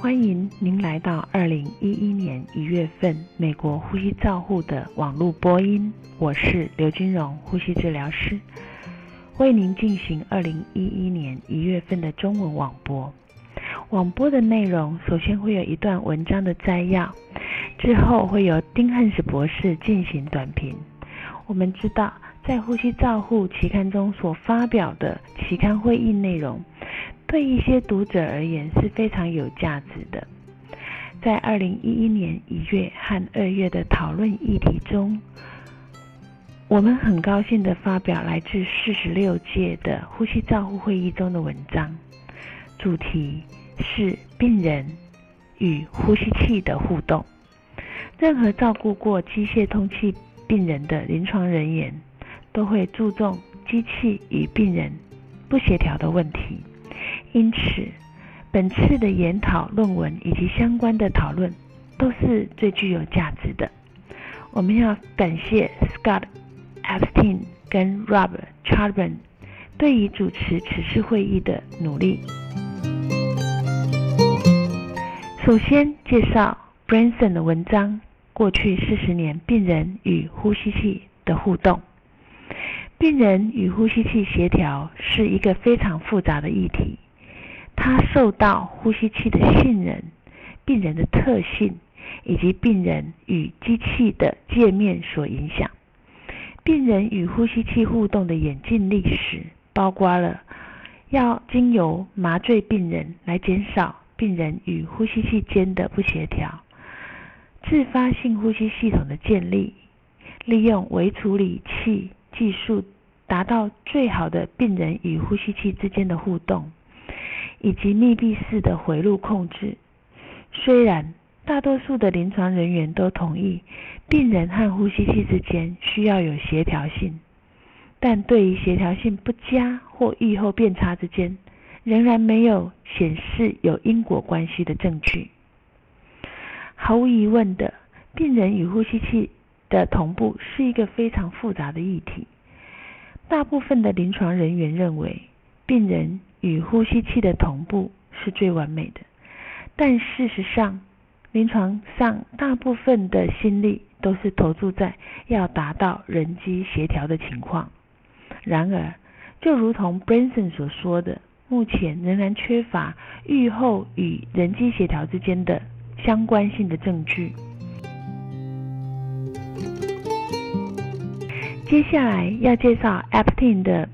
欢迎您来到二零一一年一月份美国呼吸照护的网络播音。我是刘君荣，呼吸治疗师，为您进行二零一一年一月份的中文网播。网播的内容首先会有一段文章的摘要，之后会由丁汉斯博士进行短评。我们知道，在呼吸照护期刊中所发表的期刊会议内容。对一些读者而言是非常有价值的。在二零一一年一月和二月的讨论议题中，我们很高兴的发表来自四十六届的呼吸照护会议中的文章，主题是病人与呼吸器的互动。任何照顾过机械通气病人的临床人员，都会注重机器与病人不协调的问题。因此，本次的研讨论文以及相关的讨论都是最具有价值的。我们要感谢 Scott Epstein 跟 Rob Charbon 对于主持此次会议的努力。首先介绍 Branson 的文章：过去四十年病人与呼吸器的互动。病人与呼吸器协调是一个非常复杂的议题。它受到呼吸器的信任、病人的特性以及病人与机器的界面所影响。病人与呼吸器互动的演进历史，包括了要经由麻醉病人来减少病人与呼吸器间的不协调，自发性呼吸系统的建立，利用微处理器技术达到最好的病人与呼吸器之间的互动。以及密闭式的回路控制。虽然大多数的临床人员都同意病人和呼吸器之间需要有协调性，但对于协调性不佳或预后变差之间，仍然没有显示有因果关系的证据。毫无疑问的，病人与呼吸器的同步是一个非常复杂的议题。大部分的临床人员认为，病人。与呼吸器的同步是最完美的，但事实上，临床上大部分的心力都是投注在要达到人机协调的情况。然而，就如同 Branson 所说的，目前仍然缺乏预后与人机协调之间的相关性的证据。接下来要介绍 Aptin 的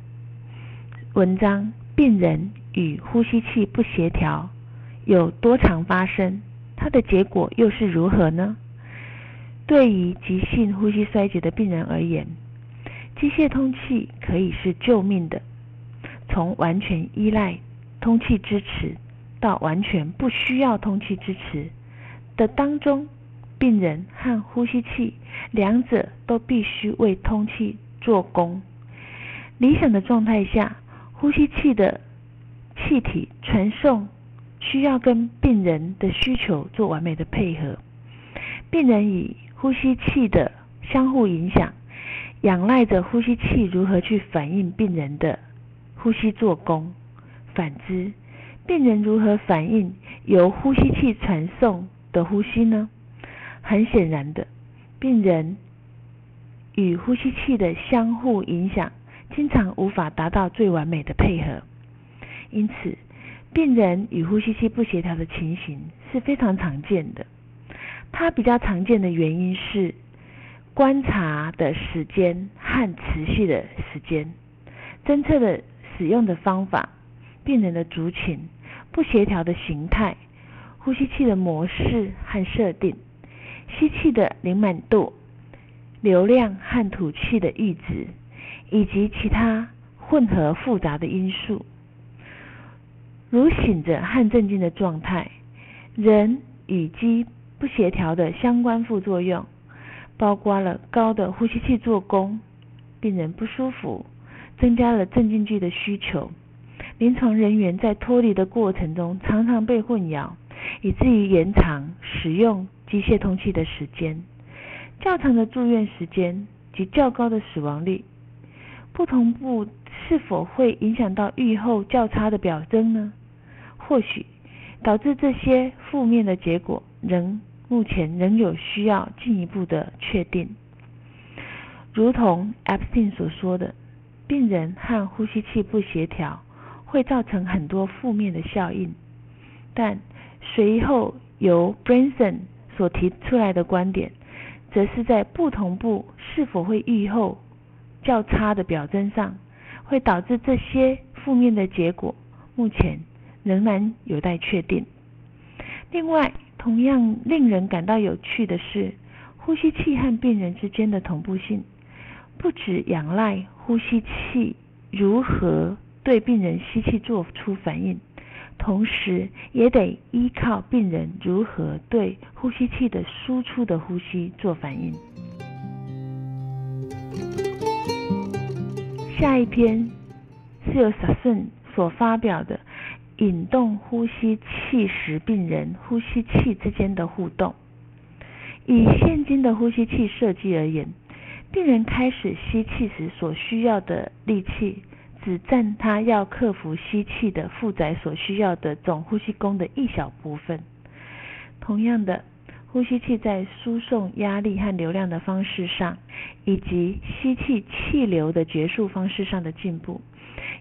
文章。病人与呼吸器不协调有多常发生？它的结果又是如何呢？对于急性呼吸衰竭的病人而言，机械通气可以是救命的。从完全依赖通气支持到完全不需要通气支持的当中，病人和呼吸器两者都必须为通气做功。理想的状态下。呼吸器的气体传送需要跟病人的需求做完美的配合，病人与呼吸器的相互影响，仰赖着呼吸器如何去反映病人的呼吸做工。反之，病人如何反映由呼吸器传送的呼吸呢？很显然的，病人与呼吸器的相互影响。经常无法达到最完美的配合，因此病人与呼吸器不协调的情形是非常常见的。它比较常见的原因是观察的时间和持续的时间、侦测的使用的方法、病人的族群、不协调的形态、呼吸器的模式和设定、吸气的灵满度、流量和吐气的阈值。以及其他混合复杂的因素，如醒着和镇静的状态，人与机不协调的相关副作用，包括了高的呼吸器做功，病人不舒服，增加了镇静剂的需求。临床人员在脱离的过程中常常被混淆，以至于延长使用机械通气的时间，较长的住院时间及较高的死亡率。不同步是否会影响到预后较差的表征呢？或许导致这些负面的结果仍目前仍有需要进一步的确定。如同 Epstein 所说的，病人和呼吸器不协调会造成很多负面的效应，但随后由 Branson 所提出来的观点，则是在不同步是否会预后较差的表征上，会导致这些负面的结果，目前仍然有待确定。另外，同样令人感到有趣的是，呼吸器和病人之间的同步性，不只仰赖呼吸器如何对病人吸气做出反应，同时也得依靠病人如何对呼吸器的输出的呼吸做反应。下一篇是由萨顺所发表的。引动呼吸器时，病人呼吸器之间的互动。以现今的呼吸器设计而言，病人开始吸气时所需要的力气，只占他要克服吸气的负载所需要的总呼吸功的一小部分。同样的，呼吸器在输送压力和流量的方式上，以及吸气气流的结束方式上的进步，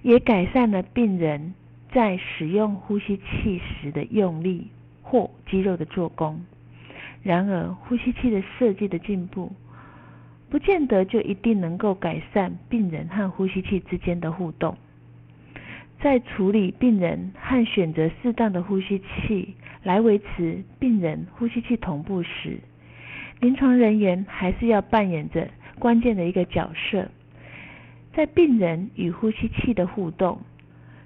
也改善了病人。在使用呼吸器时的用力或肌肉的做工。然而，呼吸器的设计的进步，不见得就一定能够改善病人和呼吸器之间的互动。在处理病人和选择适当的呼吸器来维持病人呼吸器同步时，临床人员还是要扮演着关键的一个角色。在病人与呼吸器的互动。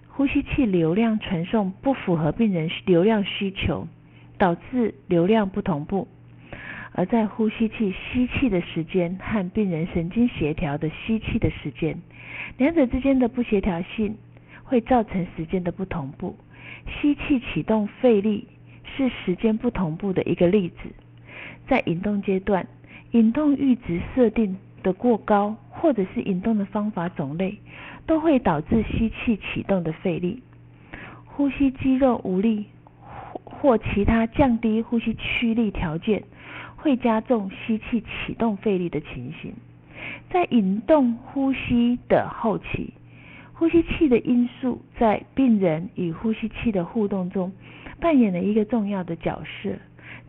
呼吸器流量传送不符合病人流量需求，导致流量不同步；而在呼吸器吸气的时间和病人神经协调的吸气的时间，两者之间的不协调性会造成时间的不同步。吸气启动费力是时间不同步的一个例子。在引动阶段，引动阈值设定的过高，或者是引动的方法种类。都会导致吸气启动的费力，呼吸肌肉无力或其他降低呼吸驱力条件，会加重吸气启动费力的情形。在引动呼吸的后期，呼吸器的因素在病人与呼吸器的互动中扮演了一个重要的角色。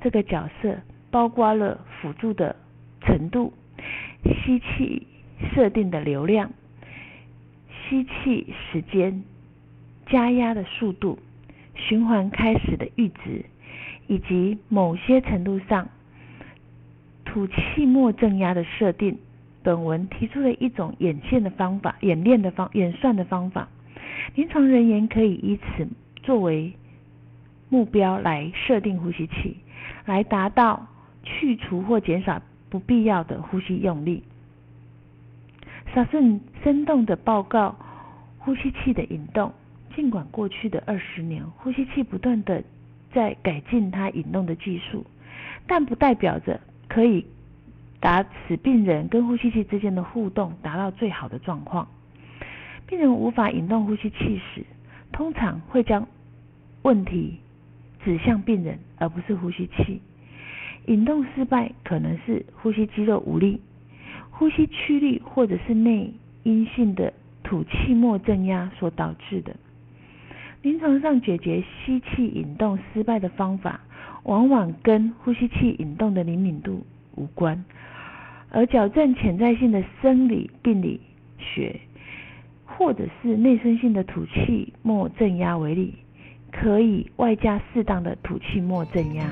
这个角色包括了辅助的程度、吸气设定的流量。吸气时间、加压的速度、循环开始的阈值，以及某些程度上吐气末正压的设定。本文提出了一种演现的方法、演练的方、演算的方法。临床人员可以以此作为目标来设定呼吸器，来达到去除或减少不必要的呼吸用力。萨顺生动的报告呼吸器的引动。尽管过去的二十年，呼吸器不断的在改进它引动的技术，但不代表着可以达使病人跟呼吸器之间的互动达到最好的状况。病人无法引动呼吸器时，通常会将问题指向病人，而不是呼吸器。引动失败可能是呼吸肌肉无力。呼吸曲率或者是内因性的吐气末正压所导致的。临床上解决吸气引动失败的方法，往往跟呼吸器引动的灵敏度无关，而矫正潜在性的生理病理学，或者是内生性的吐气末正压为例，可以外加适当的吐气末正压。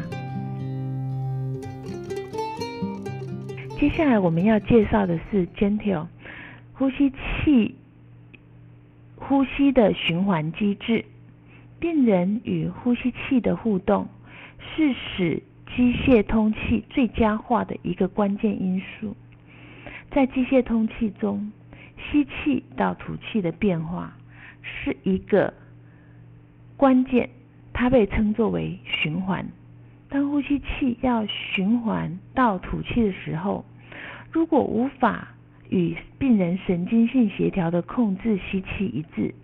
接下来我们要介绍的是 Gentle 呼吸器呼吸的循环机制。病人与呼吸器的互动是使机械通气最佳化的一个关键因素。在机械通气中，吸气到吐气的变化是一个关键，它被称作为循环。当呼吸器要循环到吐气的时候，如果无法与病人神经性协调的控制吸气一致，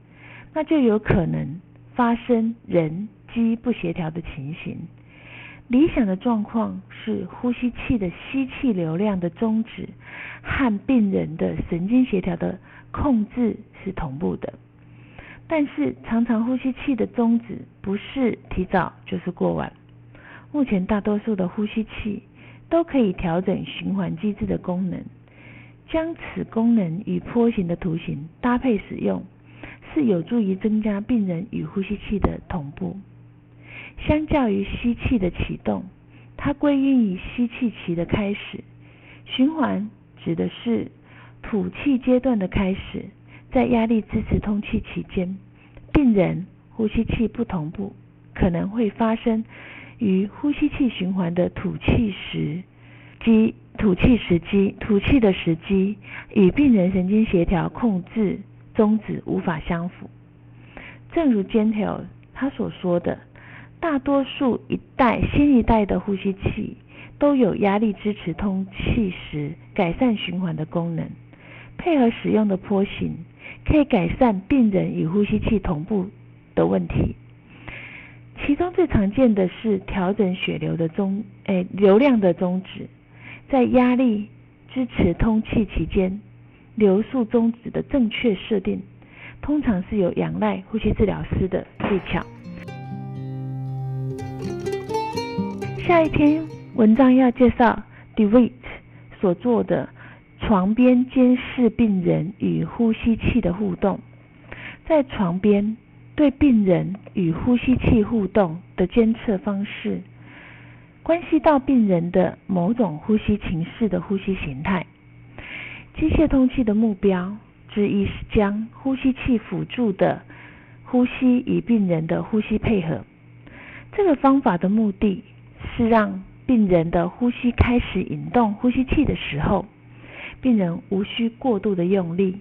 那就有可能发生人机不协调的情形。理想的状况是呼吸器的吸气流量的终止和病人的神经协调的控制是同步的。但是常常呼吸器的终止不是提早就是过晚。目前大多数的呼吸器都可以调整循环机制的功能，将此功能与波形的图形搭配使用，是有助于增加病人与呼吸器的同步。相较于吸气的启动，它归因于吸气期的开始。循环指的是吐气阶段的开始。在压力支持通气期间，病人呼吸器不同步，可能会发生与呼吸器循环的吐气时机、吐气时机、吐气的时机与病人神经协调控制终止无法相符。正如 Gentle 他所说的，大多数一代新一代的呼吸器都有压力支持通气时改善循环的功能，配合使用的波形。可以改善病人与呼吸器同步的问题，其中最常见的是调整血流的中诶流量的终止，在压力支持通气期间，流速终止的正确设定，通常是有仰赖呼吸治疗师的技巧。下一篇文章要介绍 Dewitt 所做的。床边监视病人与呼吸器的互动，在床边对病人与呼吸器互动的监测方式，关系到病人的某种呼吸情势的呼吸形态。机械通气的目标之一是将呼吸器辅助的呼吸与病人的呼吸配合。这个方法的目的是让病人的呼吸开始引动呼吸器的时候。病人无需过度的用力。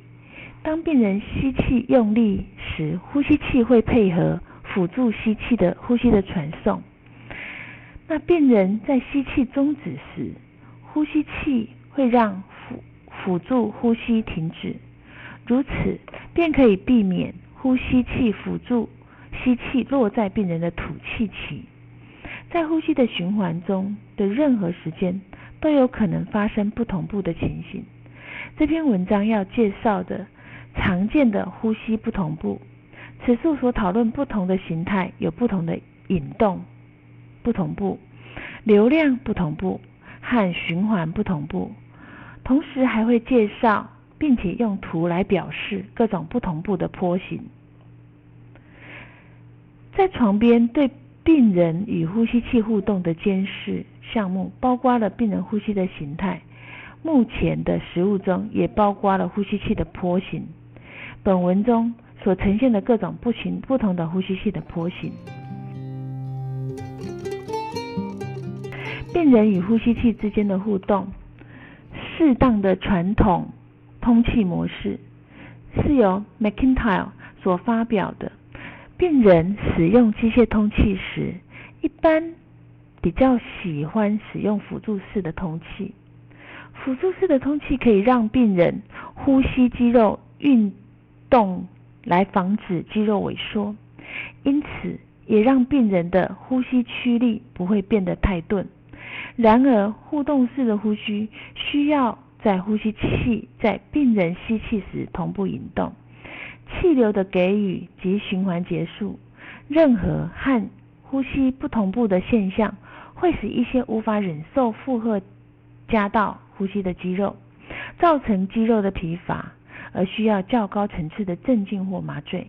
当病人吸气用力时，呼吸器会配合辅助吸气的呼吸的传送。那病人在吸气终止时，呼吸器会让辅辅助呼吸停止。如此便可以避免呼吸器辅助吸气落在病人的吐气期。在呼吸的循环中的任何时间。都有可能发生不同步的情形。这篇文章要介绍的常见的呼吸不同步，此处所讨论不同的形态有不同的引动不同步、流量不同步和循环不同步。同时还会介绍并且用图来表示各种不同步的波形。在床边对病人与呼吸器互动的监视。项目包括了病人呼吸的形态，目前的实物中也包括了呼吸器的波形。本文中所呈现的各种不形不同的呼吸器的波形。病人与呼吸器之间的互动，适当的传统通气模式是由 McIntyre 所发表的。病人使用机械通气时，一般。比较喜欢使用辅助式的通气。辅助式的通气可以让病人呼吸肌肉运动，来防止肌肉萎缩，因此也让病人的呼吸驱力不会变得太钝。然而，互动式的呼吸需要在呼吸器在病人吸气时同步引动，气流的给予及循环结束，任何和呼吸不同步的现象。会使一些无法忍受负荷加到呼吸的肌肉，造成肌肉的疲乏，而需要较高层次的镇静或麻醉。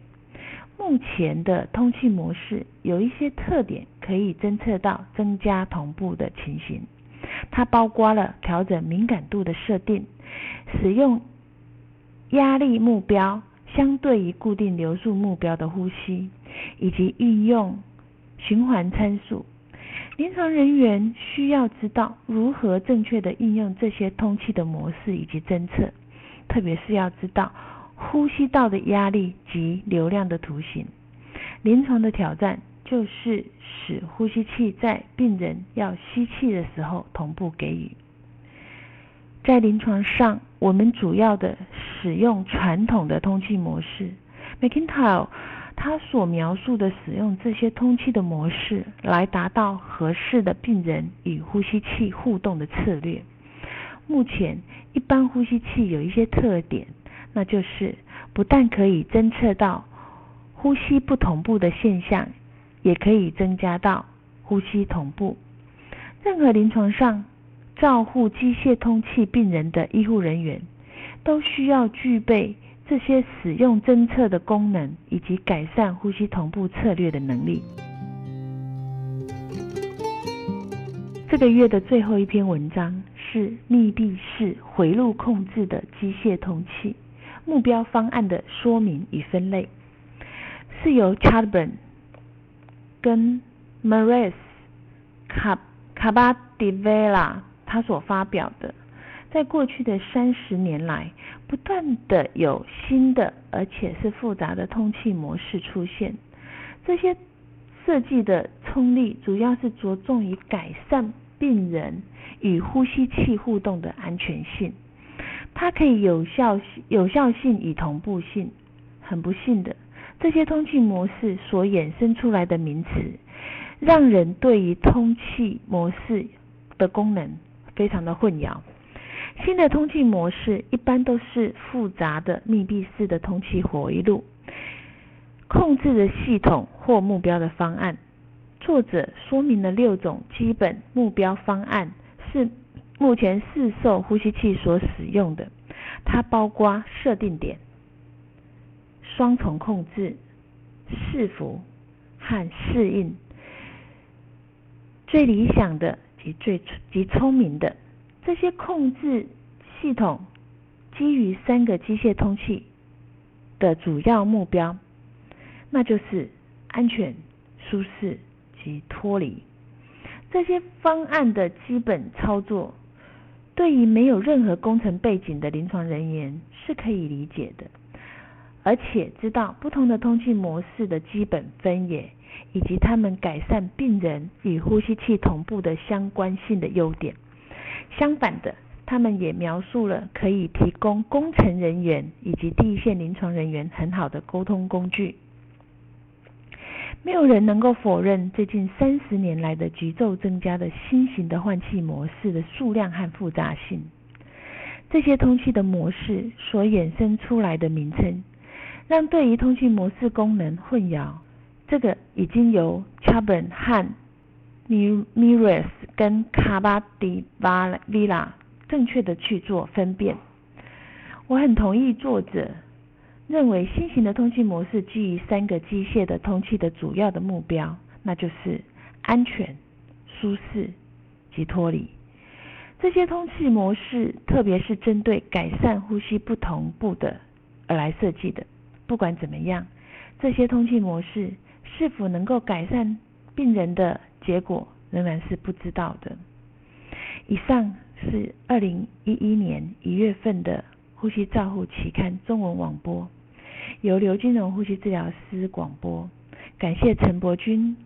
目前的通气模式有一些特点可以侦测到增加同步的情形，它包括了调整敏感度的设定，使用压力目标相对于固定流速目标的呼吸，以及运用循环参数。临床人员需要知道如何正确的应用这些通气的模式以及侦测，特别是要知道呼吸道的压力及流量的图形。临床的挑战就是使呼吸器在病人要吸气的时候同步给予。在临床上，我们主要的使用传统的通气模式。McIntyre 他所描述的使用这些通气的模式，来达到合适的病人与呼吸器互动的策略。目前，一般呼吸器有一些特点，那就是不但可以侦测到呼吸不同步的现象，也可以增加到呼吸同步。任何临床上照护机械通气病人的医护人员，都需要具备这些使用侦测的功能，以及改善呼吸同步策略的能力。这个月的最后一篇文章是密闭式回路控制的机械通气目标方案的说明与分类，是由 Chadburn 跟 Maris 卡卡巴迪维拉他所发表的。在过去的三十年来，不断的有新的而且是复杂的通气模式出现，这些设计的冲力主要是着重于改善。病人与呼吸器互动的安全性，它可以有效有效性与同步性。很不幸的，这些通气模式所衍生出来的名词，让人对于通气模式的功能非常的混淆。新的通气模式一般都是复杂的密闭式的通气回路控制的系统或目标的方案。作者说明了六种基本目标方案，是目前市售呼吸器所使用的。它包括设定点、双重控制、伺服和适应。最理想的及最及聪明的这些控制系统，基于三个机械通气的主要目标，那就是安全、舒适。及脱离这些方案的基本操作，对于没有任何工程背景的临床人员是可以理解的，而且知道不同的通气模式的基本分野，以及他们改善病人与呼吸器同步的相关性的优点。相反的，他们也描述了可以提供工程人员以及第一线临床人员很好的沟通工具。没有人能够否认最近三十年来的急骤增加的新型的换气模式的数量和复杂性。这些通气的模式所衍生出来的名称，让对于通气模式功能混淆。这个已经由 Chabern 和 Miras 跟卡巴迪巴利拉正确的去做分辨。我很同意作者。认为新型的通气模式基于三个机械的通气的主要的目标，那就是安全、舒适及脱离。这些通气模式，特别是针对改善呼吸不同步的而来设计的。不管怎么样，这些通气模式是否能够改善病人的结果，仍然是不知道的。以上是二零一一年一月份的《呼吸照护期刊》中文网播。由刘金荣呼吸治疗师广播，感谢陈伯君、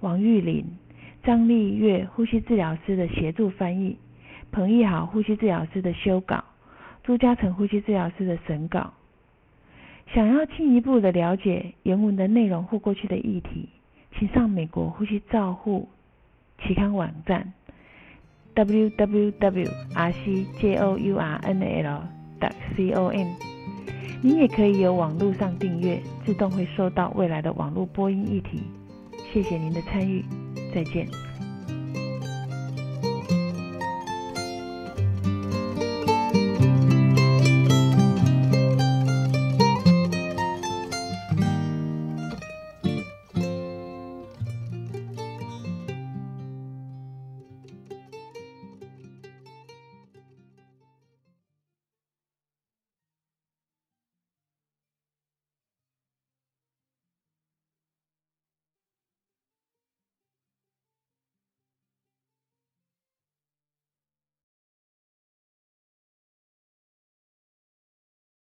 王玉林、张丽月呼吸治疗师的协助翻译，彭义豪呼吸治疗师的修稿，朱嘉诚呼吸治疗师的审稿。想要进一步的了解原文的内容或过去的议题，请上美国呼吸照护期刊网站 www.rcjournal.com。您也可以由网络上订阅，自动会收到未来的网络播音议题。谢谢您的参与，再见。